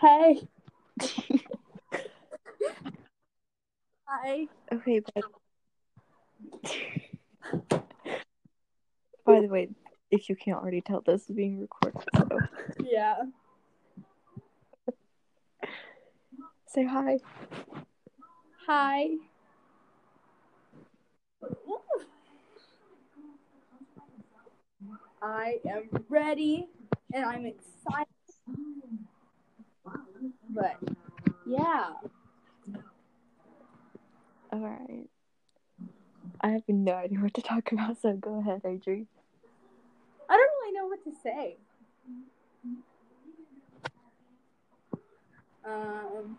Hey. Hi. Okay, but by the way, if you can't already tell, this is being recorded. So Yeah. say hi. Hi. I am ready and I'm excited. But yeah. All right. I have no idea what to talk about, so go ahead, Adri. I don't really know what to say. Um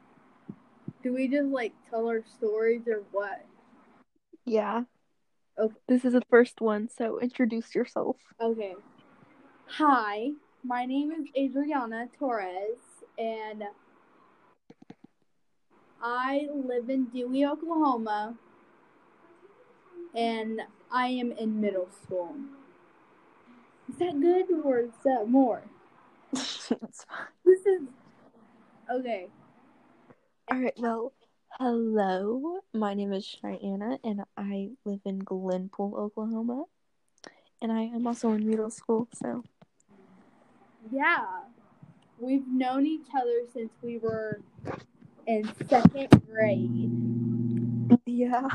do we just like tell our stories or what? Yeah. Okay. This is the first one, so introduce yourself. Okay. Hi, my name is Adriana Torres, and I live in Dewey, Oklahoma, and I am in middle school. Is that good or is that more? it's fine. This is okay. All right. Well, hello. My name is Cheyenne, and I live in Glenpool, Oklahoma, and I am also in middle school. So Yeah, we've known each other since we were in second grade. yeah.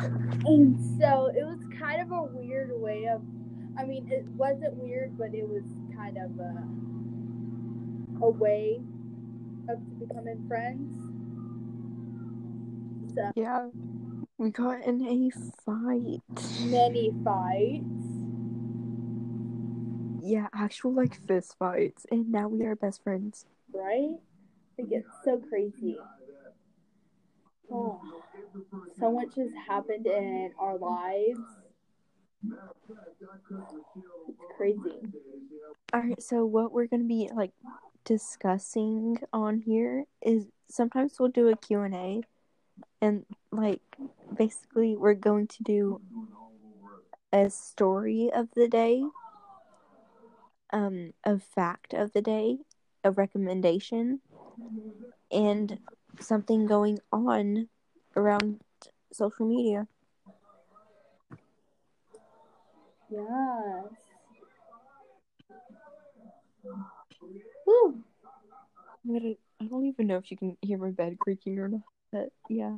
And so it was kind of a weird way of, I mean, it wasn't weird, but it was kind of a, a way of becoming friends. So Yeah. We got in a fight. many fights. Yeah, actual like fist fights, and now we are best friends. right? It gets so crazy. Oh, so much has happened in our lives. It's crazy. All right, so what we're gonna be like discussing on here is sometimes we'll do a Q and A, and like basically we're going to do a story of the day, um, a fact of the day, a recommendation, and something going on around social media. Yes. Woo. I'm gonna, I don't even know if you can hear my bed creaking or not, but yeah.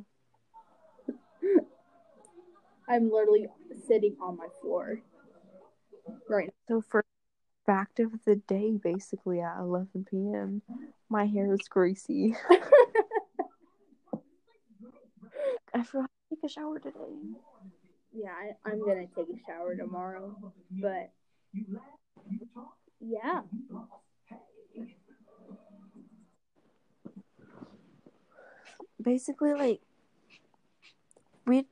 I'm literally sitting on my floor right So for fact of the day, basically at 11 p.m., my hair is greasy. I forgot to take a shower today. yeah, I, I'm gonna take a shower tomorrow, but yeah, Basically, like we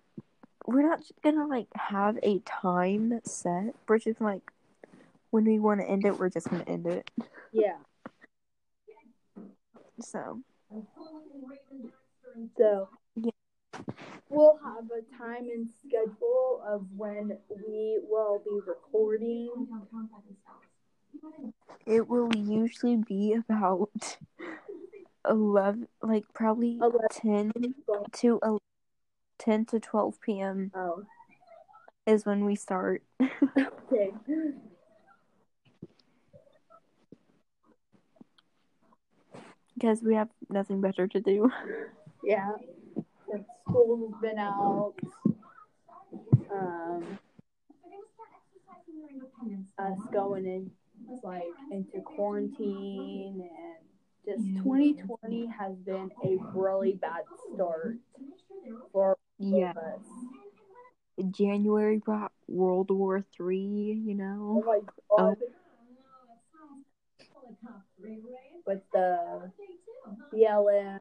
we're not just gonna like have a time set. We're just like when we want to end it, we're just gonna end it. yeah. So So. We'll have a time and schedule of when we will be recording. it will usually be about 11, like probably 11. 10 to 11, 10 to 12 p.m. Oh, is when we start. okay. because we have nothing better to do. Yeah. Since school's been out. Um, us going in like into quarantine and just 2020 has been a really bad start for Yeah, us. January brought World War Three. You Oh know, my god. With the BLM.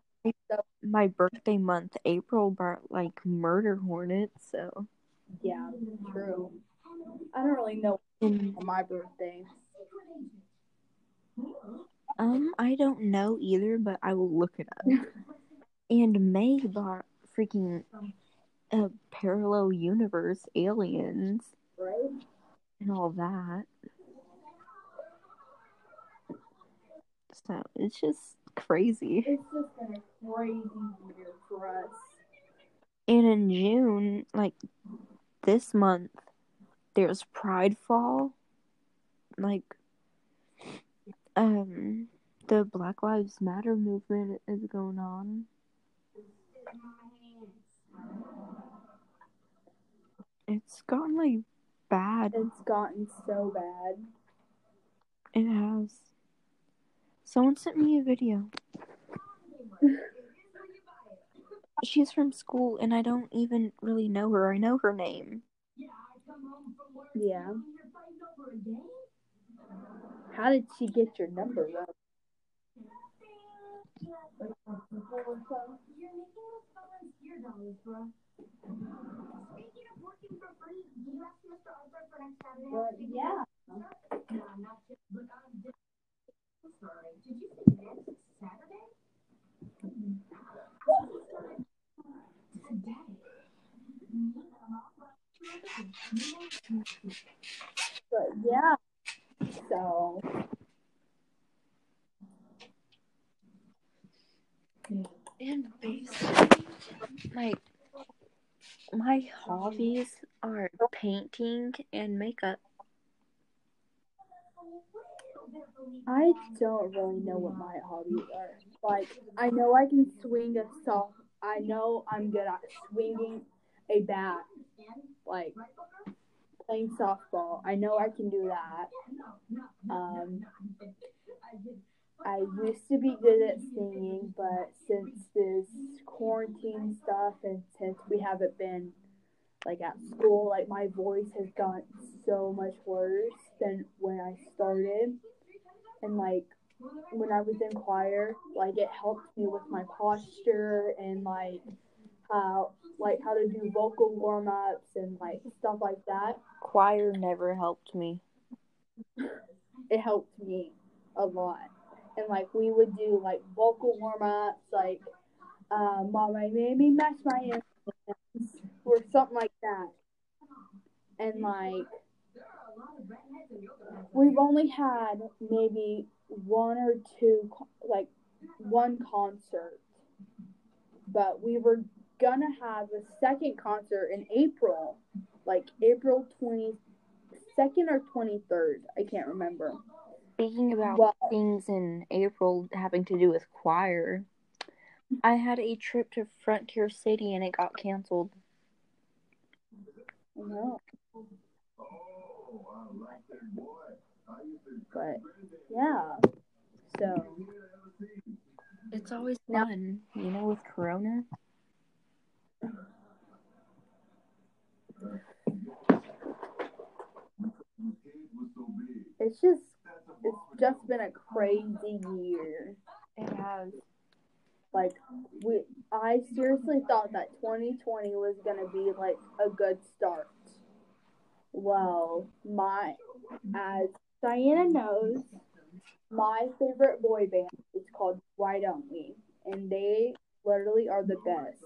My birthday month, April, brought like murder hornets. So, Yeah, true. I don't really know on my birthday. um, I don't know either, but I will look it up. and May brought freaking a parallel universe, aliens, Right? and all that. So it's just crazy. It's just been a crazy year for us. And in June, like this month, there's Pride Fall. Like, um, the Black Lives Matter movement is going on. It's gotten like bad. It's gotten so bad. It has. Someone sent me a video. She's from school and I don't even really know her. I know her name. Yeah. How did she get your number? But yeah. But yeah. So And basically, like, my hobbies are painting and makeup. I don't really know what my hobbies are. Like I know I can swing a soft. I know I'm good at swinging a bat. Like playing softball. I know I can do that. Um, I used to be good at singing, but since this quarantine stuff and since we haven't been like at school, like my voice has gotten so much worse than when I started. And like when I was in choir, like it helped me with my posture and like how like how to do vocal warm ups and like stuff like that. Choir never helped me. It helped me a lot. And like we would do like vocal warm ups, like uh, "Mama made me match my instruments" or something like that. And like we've only had maybe one or two like one concert, but we were gonna have a second concert in April, like April twenty second or twenty third. I can't remember. Speaking about Well- things in April having to do with choir, I had a trip to Frontier City and it got canceled. No. But yeah, so It's always fun, you know, with Corona. it's just it's just been a crazy year. It has. Like we, I seriously thought that 2020 was gonna be like a good start. Well, my as Diana knows, my favorite boy band is called Why Don't We, and they literally are the best.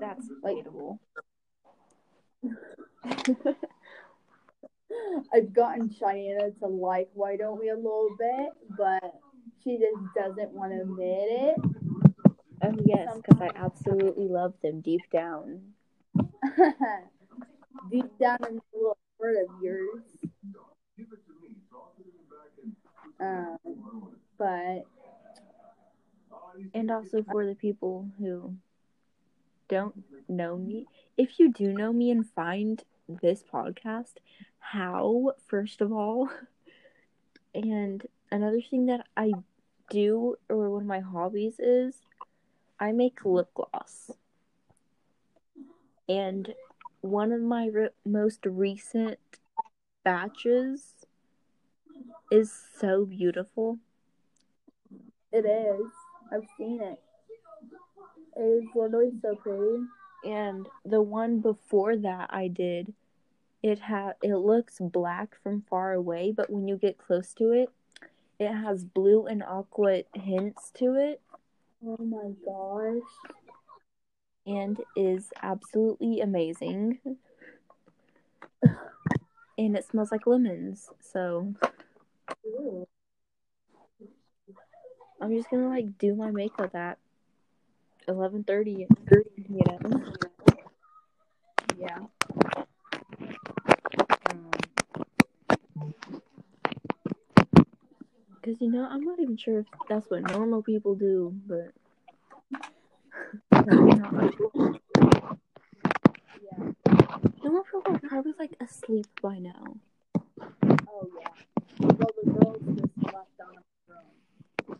That's Like- I've gotten Cheyenne to like Why Don't We a little bit, but she just doesn't want to admit it. Oh yes, because I absolutely love them deep down. Deep down in the little heart of yours. Um, but And also for the people who don't know me, if you do know me and find this podcast, how, first of all, and another thing that I do, or one of my hobbies is, I make lip gloss. And one of my re- most recent batches is so beautiful. it is. I've seen it. It is literally so pretty. and the one before that I did it had it looks black from far away but when you get close to it it has blue and aqua hints to it Oh my gosh. And is absolutely amazing and it smells like lemons so Ooh. I'm just gonna like do my makeup at eleven thirty. You know. Yeah. Um, Because you know, I'm not even sure if that's what normal people do, but yeah. normal people are probably like asleep by now. Oh yeah. Well, the girls just left out of my room,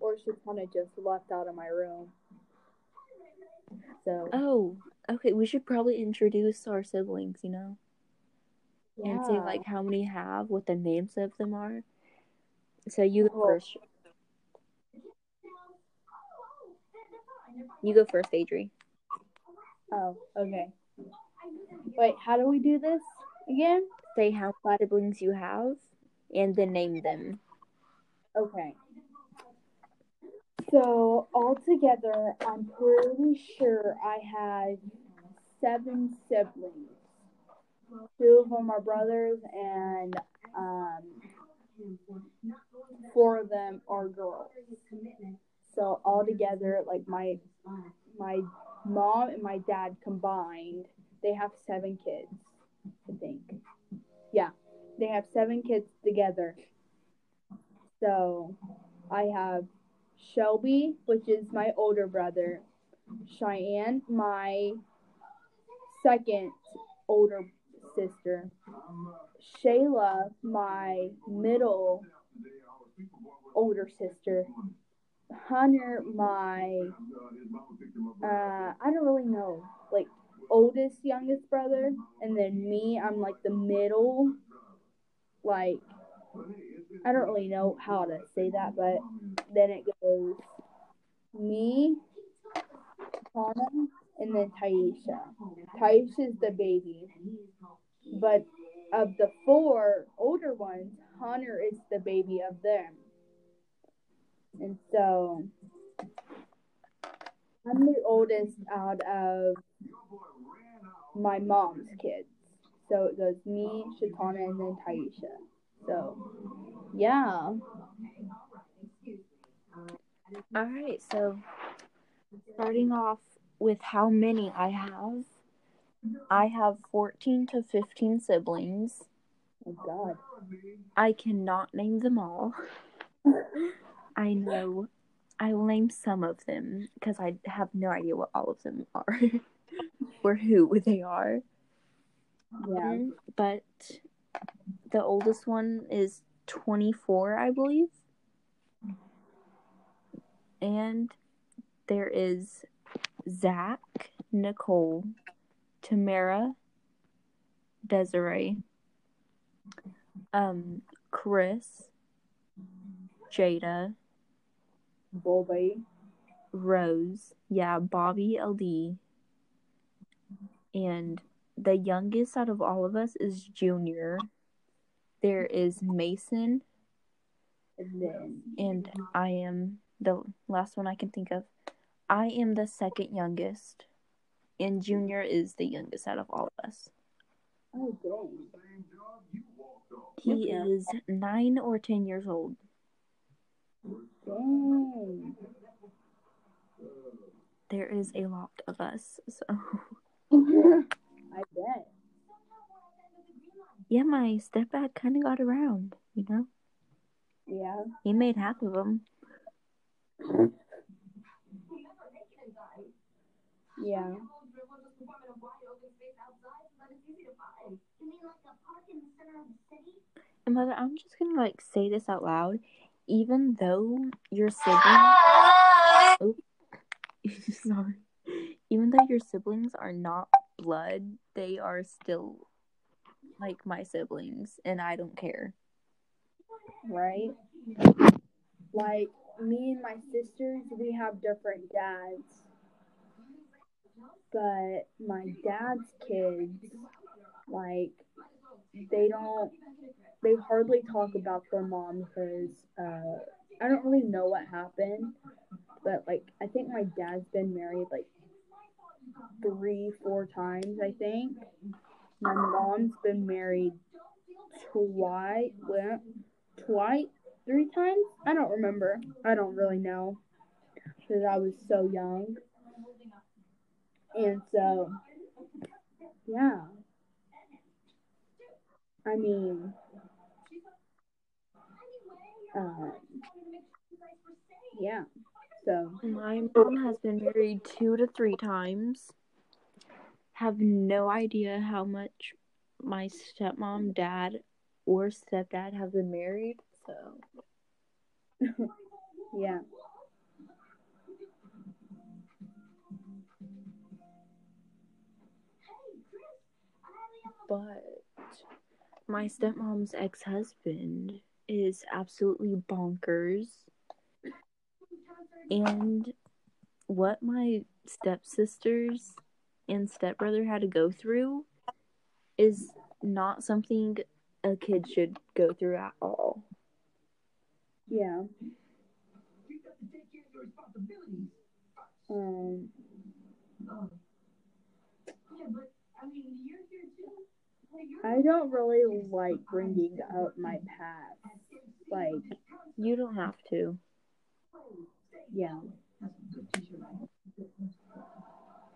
or she kind of just left out of my room. So Oh, okay. We should probably introduce our siblings, you know, Yeah. and say yeah. like how many have, what the names of them are. So you go Well- first. You go first, Adri. Oh, okay. Wait, how do we do this again? Say how many siblings you have, and then name them. Okay. So altogether, I'm pretty sure I had seven siblings. Two of them are brothers, and um, four of them are girls. So all together, like my my mom and my dad combined, they have seven kids. I think. Yeah, they have seven kids together. So I have Shelby, which is my older brother, Cheyenne, my second older sister, Shayla, my middle older sister, Hunter, my uh, I don't really know, like oldest youngest brother, and then me, I'm like the middle, like I don't really know how to say that, but then it goes me, Tana, and then Taisha. Taisha's the baby. But of the four older ones, Hunter is the baby of them. And so I'm the oldest out of my mom's kids. So it goes me, Shatana, and then Taisha. So yeah. All right, so starting off with how many I have, I have 14 to 15 siblings. Oh God. I cannot name them all. I know. I will name some of them because I have no idea what all of them are or who they are. Yeah. Um, But the oldest one is 24, I believe. And there is Zach, Nicole, Tamara, Desiree, um, Chris, Jada, Bulby. Rose, yeah, Bobby LD, and the youngest out of all of us is Junior. There is Mason, And then and I am the last one I can think of. I am the second youngest, and Junior is the youngest out of all of us. oh dang. He is nine or ten years old. Dang. There is a lot of us, so I bet. yeah, my stepdad kind of got around, you know. Yeah. He made half of them. Yeah. And mother, I'm just gonna like say this out loud. Even though your siblings, Oop. Oh, sorry, even though your siblings are not blood, they are still like my siblings, and I don't care. Right? Like me and my sisters, we have different dads. But my dad's kids, like, they don't, they hardly talk about their mom because uh, I don't really know what happened. But, like, I think my dad's been married, like, three, four times, I think. My mom's been married twice, twice, three times. I don't remember. I don't really know because I was so young. And so, yeah. I mean, uh, yeah. So, My mom has been married two to three times. Have no idea how much my stepmom, dad, or stepdad have been married. So yeah. but my stepmom's ex-husband is absolutely bonkers. And what my stepsisters and stepbrother had to go through is not something a kid should go through at all. Yeah. Um, Yeah, but I don't really like bringing up my past. Like, You don't have to. yeah.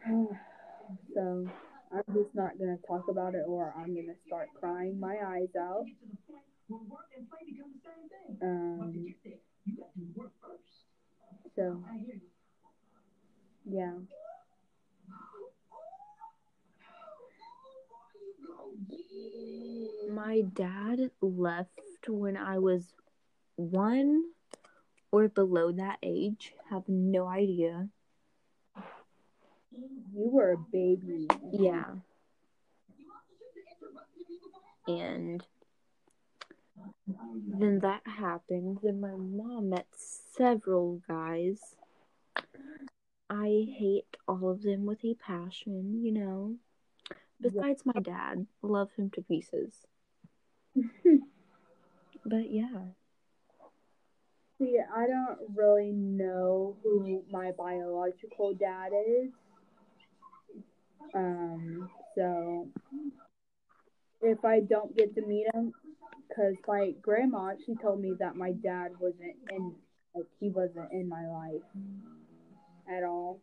so, I'm just not gonna talk about it, or I'm gonna start crying my eyes out. Um, so, yeah. My dad left when I was one or below that age. Have no idea. You were a baby. Yeah. And then that happened. Then my mom met several guys. I hate all of them with a passion, you know. Besides my dad, love him to pieces. But yeah. See, I don't really know who my biological dad is. Um, so if I don't get to meet him, because my grandma, she told me that my dad wasn't in, like, he wasn't in my life at all.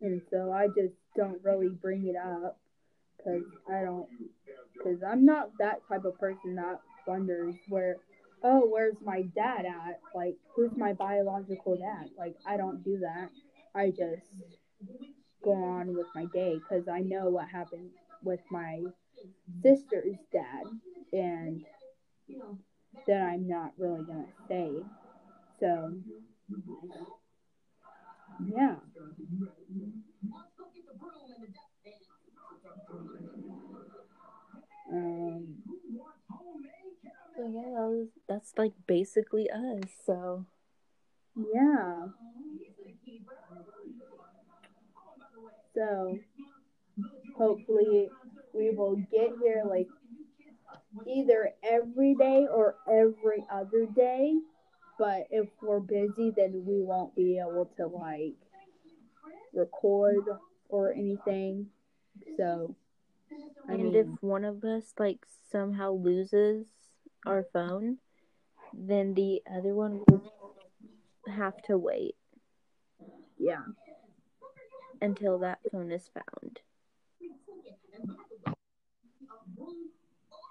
And so I just don't really bring it up because I don't, because I'm not that type of person that wonders where, oh, where's my dad at? Like, who's my biological dad? Like, I don't do that. I just go on with my day because I know what happened with my sister's dad, and that I'm not really gonna say. So, yeah. Um, So yeah, that was, that's like basically us. So yeah. So, hopefully, we will get here like either every day or every other day. But if we're busy, then we won't be able to like record or anything. So, I and mean, if one of us like somehow loses our phone, then the other one will have to wait yeah. until that phone is found.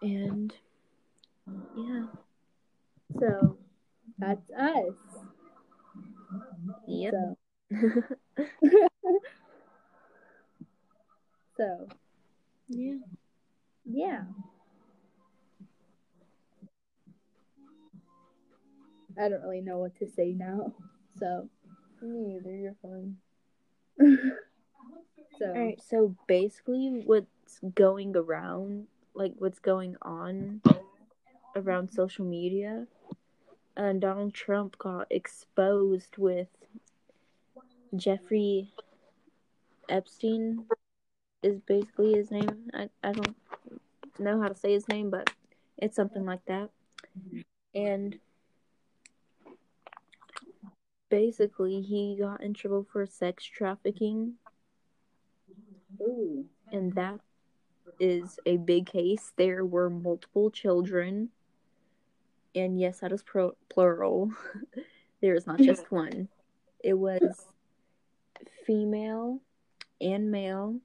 And yeah, So, that's us. yep. So, so yeah. yeah. I don't really know what to say now. So, Me either. You're fine. so All right. So basically, what's going around, like what's going on around social media, and Donald Trump got exposed with Jeffrey Epstein is basically his name. I, I don't know how to say his name, but it's something like that. And basically, he got in trouble for sex trafficking, ooh, and that is a big case. There were multiple children. And yes, that is pro- plural. there is not just one. It was female and male.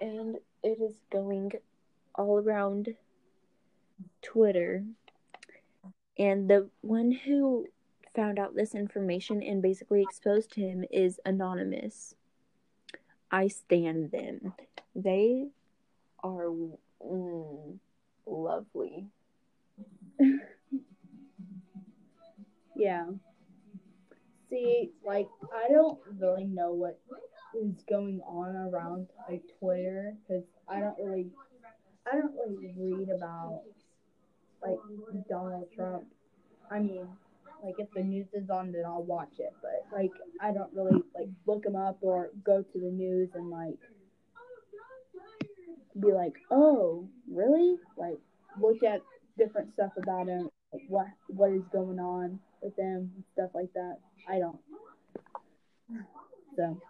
And it is going all around Twitter. And the one who found out this information and basically exposed him is Anonymous. I stand them. They are mm, don't really know what is going on around like Twitter because I don't really, I don't really read about like Donald Trump. I mean, like if the news is on, then I'll watch it. But like I don't really like look him up or go to the news and like be like, oh, really? Like look at different stuff about him, like what what is going on with them, stuff like that. I don't. So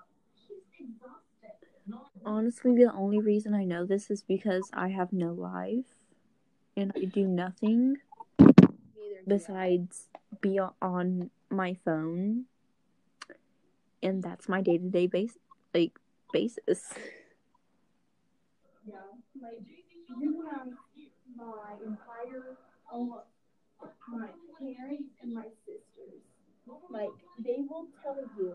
Honestly, the only reason I know this is because I have no life and I do nothing besides be on my phone, and that's my day to day base like basis. Yeah, like you have my entire almost my parents and my sisters. Like they will tell you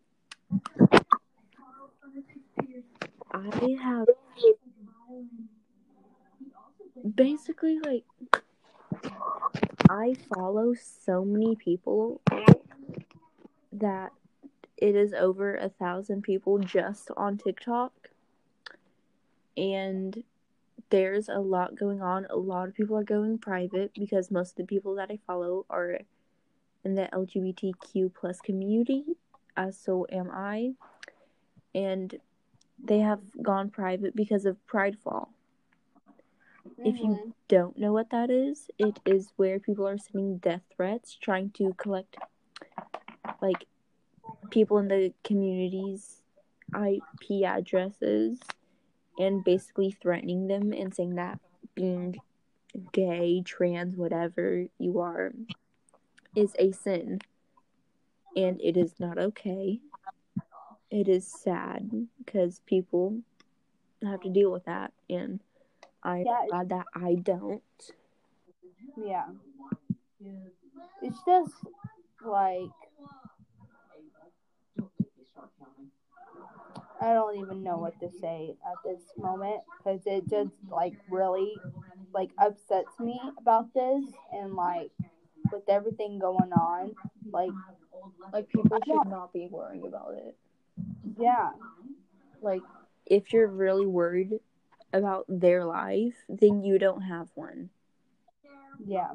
I have basically like I follow so many people that it is over a thousand people just on TikTok. And there's a lot going on. A lot of people are going private because most of the people that I follow are in the LGBTQ plus community, as so am I. And they have gone private because of Pridefall. If you mm-hmm. don't know what that is, it is where people are sending death threats trying to collect like people in the community's IP addresses and basically threatening them and saying that being gay, trans, whatever you are is a sin and it is not okay. It is sad because people have to deal with that and I'm Yeah. glad that I don't. Yeah. It's just like I don't even know what to say at this moment because it just like really like upsets me about this and like with everything going on like Like people should not be worrying about it. yeah Like if you're really worried about their life, then you don't have one. yeah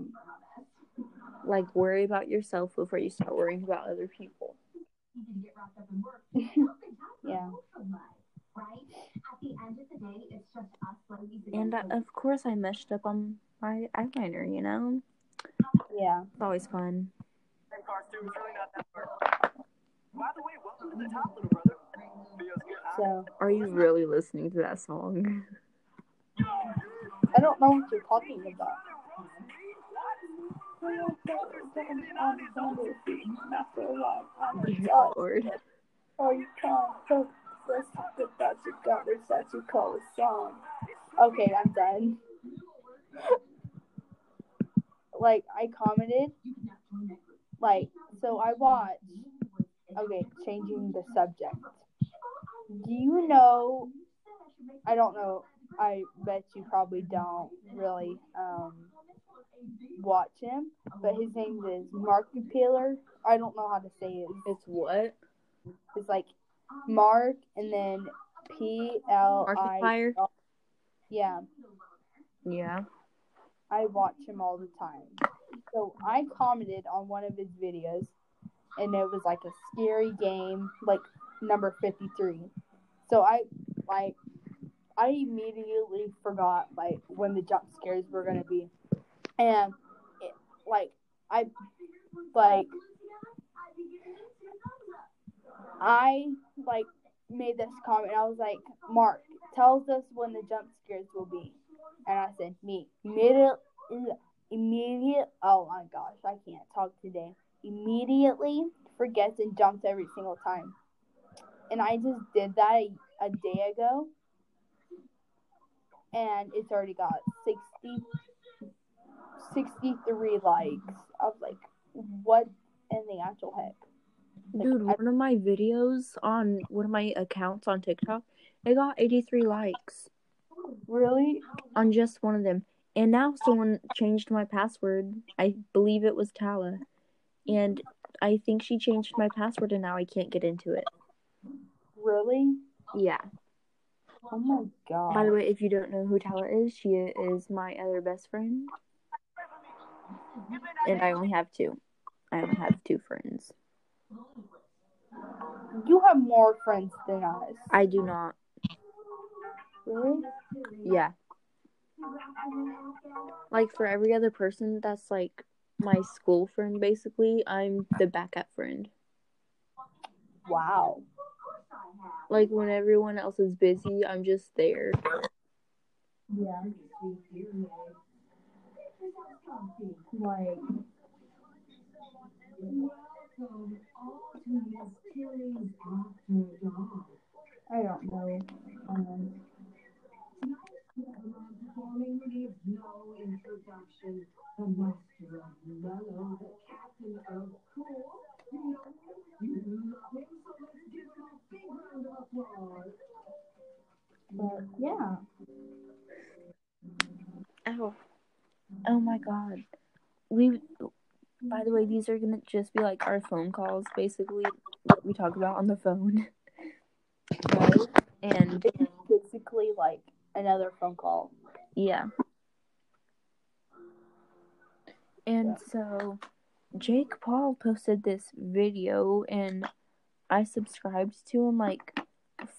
Like worry about yourself before you start worrying about other people. Even get wrapped up in work. Nothing happens Yeah. right? At the end of the day, it's just us And uh, of course I messed up on my eyeliner, you know? yeah It's always fun. By the way, welcome to the top, little brother. Feels good, huh? so Are you really listening to that song? I don't know what you're talking about oh, Lord. Oh, you can't talk let's talk about your gutters that you call a song. Okay, I'm done. like I commented, like so I watched. Okay, changing the subject. Do you know? I don't know. I bet you probably don't really um watch him, but his name is Mark. I don't know how to say it. It's what? It's like Mark and then P L I. Yeah, Yeah. I watch him all the time. So I commented on one of his videos, and it was like a scary game, like number fifty three. So I like I immediately forgot like when the jump scares were gonna be, and it, like I like I like made this comment. I was like, Mark tells us when the jump scares will be, and I said me immediate immediate. Oh my gosh, I can't talk today. Immediately forgets and jumps every single time, and I just did that a, a day ago, and it's already got 60, 63 likes. I was like, what in the actual heck? Like, Dude, I- one of my videos on one of my accounts on TikTok, it got 83 likes really? on just one of them. And now someone changed my password. I believe it was Tala. And I think she changed my password and now I can't get into it. Really? Yeah. Oh my god. By the way, if you don't know who Tala is, she is my other best friend. And I only have two. I only have two friends. you have more friends than us. I do not. Really? Yeah. Like for every other person that's like my school friend basically, I'm the backup friend. Wow. Like when everyone else is busy, I'm just there. Yeah. Like, I don't know. Just be like our phone calls, basically what we talk about on the phone. Right? And Basically, like another phone call. yeah. And so Jake Paul posted this video and I subscribed to him like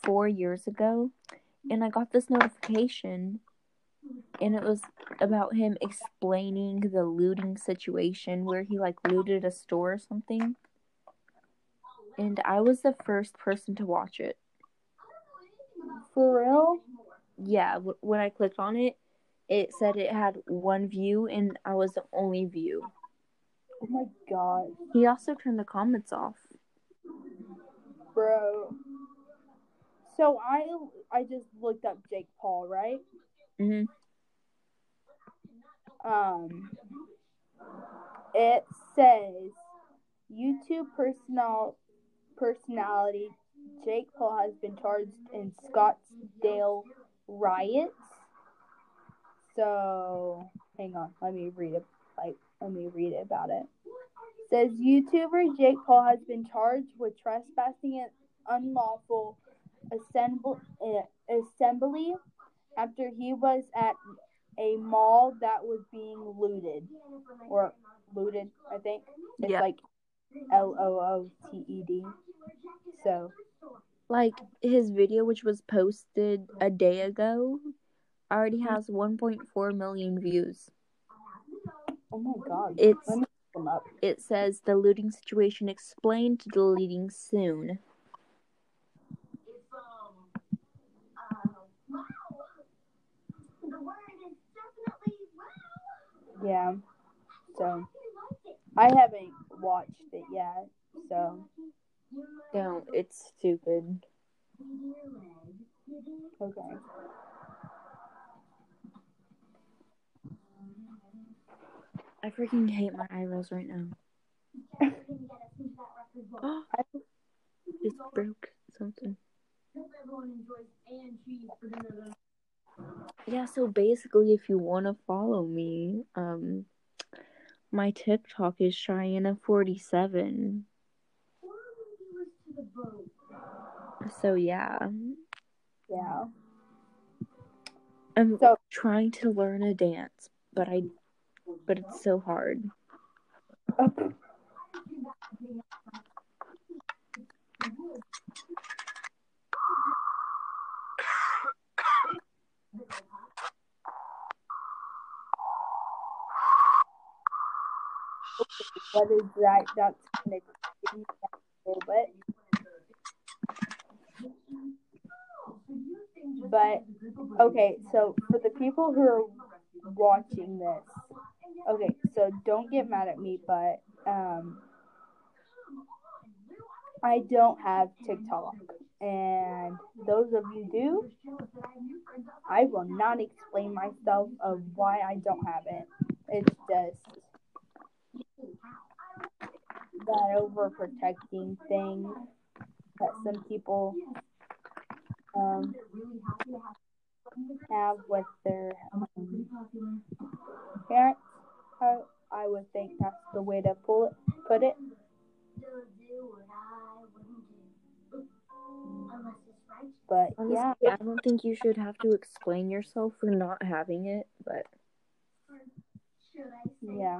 four years ago and I got this notification and it was about him explaining the looting situation where he like looted a store or something. And I was the first person to watch it. For real? Yeah, w- when I clicked on it, it said it had one view and I was the only view. Oh my god. He also turned the comments off. Bro. So I I just looked up Jake Paul, right? hmm Um it says YouTube personal personality Jake Paul has been charged in Scottsdale riots. So hang on, let me read it like let me read it about it. Says YouTuber Jake Paul has been charged with trespassing an unlawful assemble, uh, assembly after he was at a mall that was being looted or looted, I think. It's Yeah. like L O O T E D. So Like his video, which was posted a day ago, already has 1.4 million views. oh my god. It's Let me look them up. it says the looting situation explained, deleting soon. It's, um, uh, wow. The word is definitely wow. Yeah. So I liked it. I haven't watched it yet. So Don't. It's stupid. okay. I freaking hate my eyebrows right now. it's broke something. Hope everyone enjoys and cheese for dinner. Yeah, so basically, if you want to follow me, um, my TikTok is Cheyenne47. Or viewers to the boat. So yeah, Yeah. I'm So- trying to learn a dance, but I, but it's so hard. That? That's give me that a little bit. But okay, so for the people who are watching this, okay, so don't get mad at me, but um, I don't have TikTok, and those of you do, I will not explain myself of why I don't have it. It's just that overprotecting thing that some people um, have with their um, parents. I, I would think that's the way to pull it, put it. But Honestly, yeah, I don't think you should have to explain yourself for not having it, but yeah.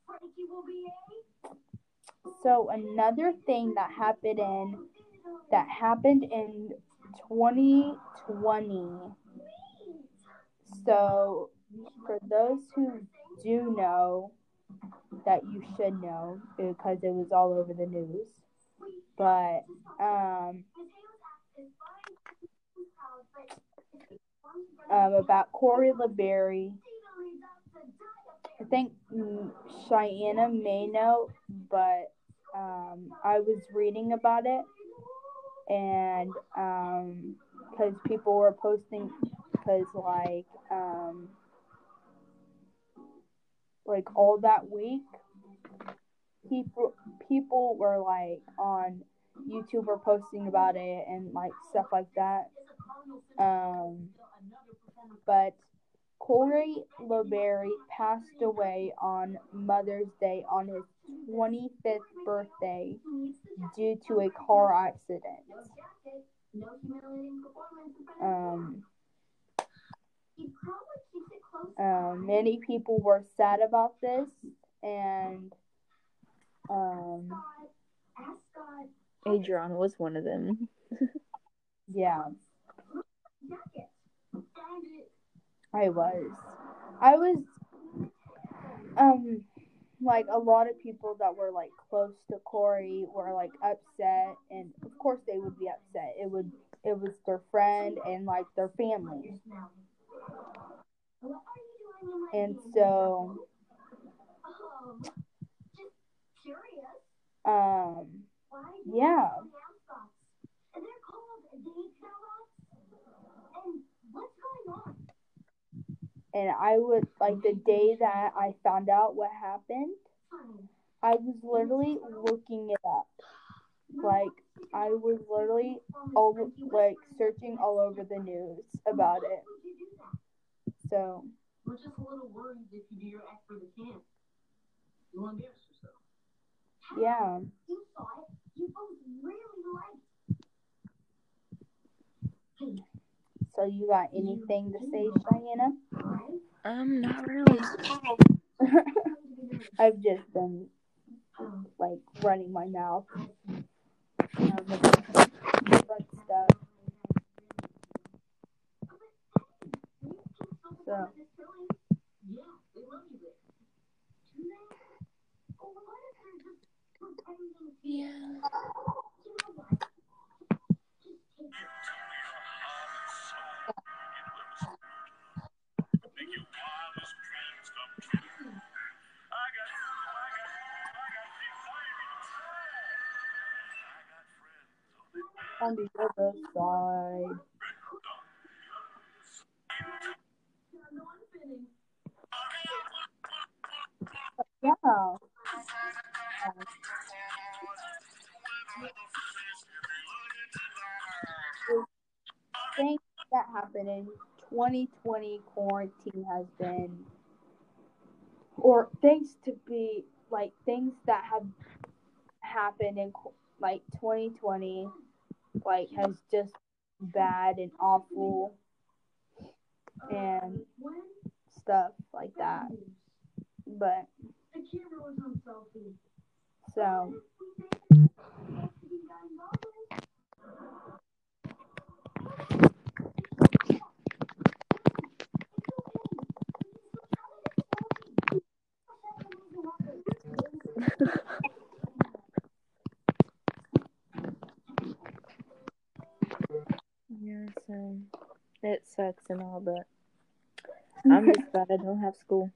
So another thing that happened in that happened in 2020. So, for those who do know, that you should know because it was all over the news. But um, um about Corey La Barrie, I think mm, Cheyenne may know, but um, I was reading about it, and um, because people were posting, because like um, like all that week, people people were like on YouTube were posting about it and like stuff like that. Um, but Corey La Barrie passed away on Mother's Day on his 25th birthday due to a car accident. Um, um, many people were sad about this, and um, Adrian was one of them. yeah, I was. I was, um, like a lot of people that were like close to Corey were like upset, and of course they would be upset. It would, it was their friend and like their family, and so, curious um, yeah. and I would like the day that I found out what happened, I was literally looking it up. Like I was literally all like searching all over the news about it. So We're just a little worried if you do your act for the camp. You to dance yourself? yeah. You saw it. You both really liked So you got anything to say, Cheyenne? Um, not really. I've just been like running my mouth. So Yeah, on the other side. Yeah. Things that happened in 2020 quarantine has been, or things to be like things that have happened in like 2020, like has just bad and awful and stuff like that. But so Yeah, it sucks and all, but I'm just glad I don't have school.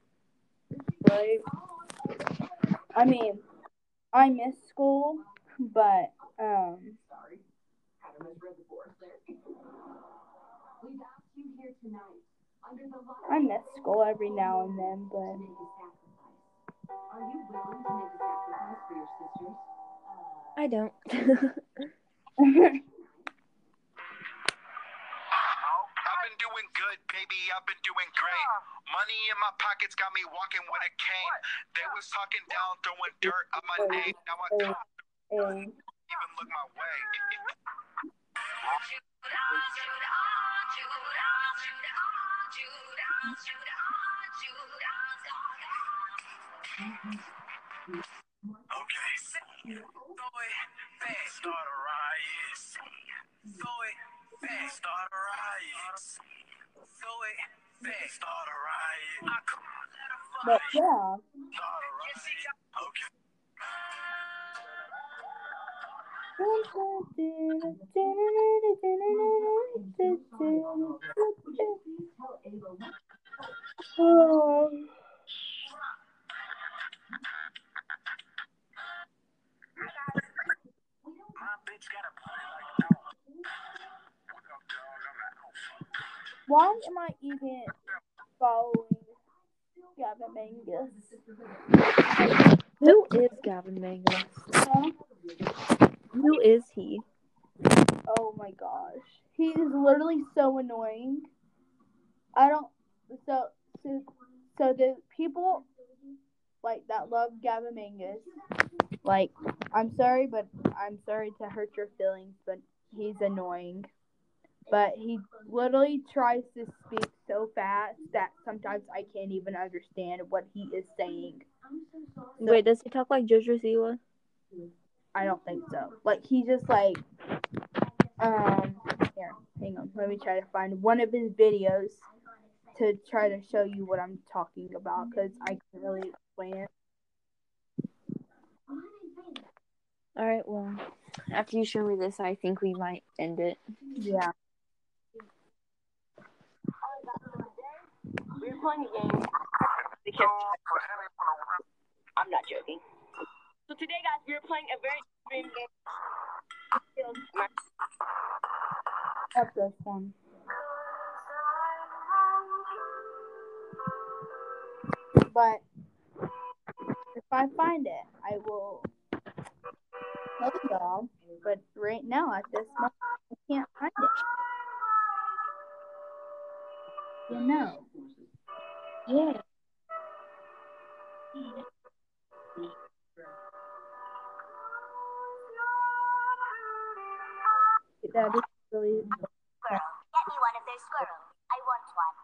right. I mean, I miss school, but um, Sorry. Had to misread the board there. We've asked you here tonight, under the light I miss school every now and then. to But make a sacrifice. Are you willing to make a sacrifice for your sisters? Uh, I don't. I've been doing good, baby. I've been doing great. Money in my pockets got me walking with a cane. They was talking down, throwing dirt on my name. Now I don't and even look my way. Okay. Throw it fast, start a riot. But yeah, Start a riot. Okay. please tell Ava what Oh, My bitch got a body like that. What up, dog? I'm out. Why am I even following Gavin Magnus? Who is Gavin Magnus? Huh? Who is he? Oh my gosh, he is literally so annoying. I don't. So so so the people like that love Gavin Magnus. Like, I'm sorry, but I'm sorry to hurt your feelings, but he's annoying. But he literally tries to speak so fast that sometimes I can't even understand what he is saying. Wait, does he talk like Jojo Siwa? I don't think so. Like he just like um here, hang on. Let me try to find one of his videos to try to show you what I'm talking about because I can't really explain it. All right, well, after you show me this, I think we might end it. Yeah. We were playing a game because I'm not joking. So today, guys, we are playing a very extreme game. That's this one. But if I find it, I will tell y'all. But right now, at this moment, I can't find it. You know. Yeah. That is really Get me one of those squirrels. I want one.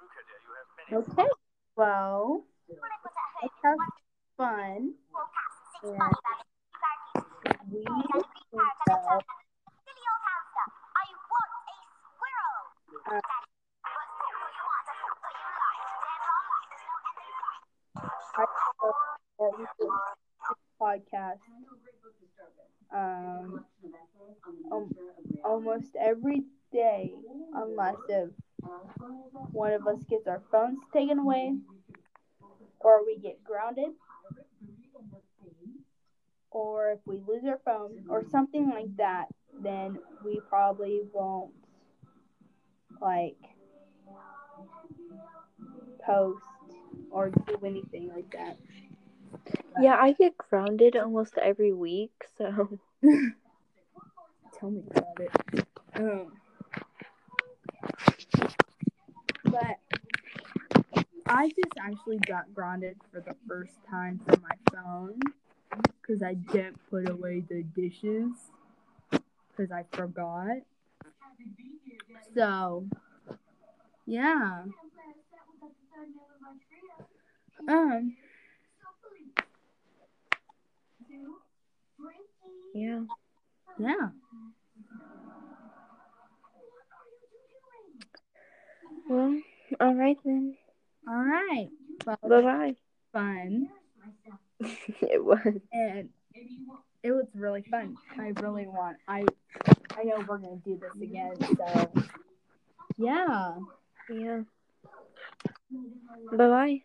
Ruka, do you have many? okay. Well, phones taken away or we get grounded or if we lose our phone or something like that then we probably won't like post or do anything like that. Yeah, I get grounded almost every week, so Tell me about it. Um, but I just actually got grounded for the first time from my phone because I didn't put away the dishes because I forgot. So, yeah. Um, yeah. yeah. Well, all right then. All right. Well, Bye bye. fun. it was. and it was really fun. I really want. I I know we're gonna do this again. So yeah. Yeah. Bye bye.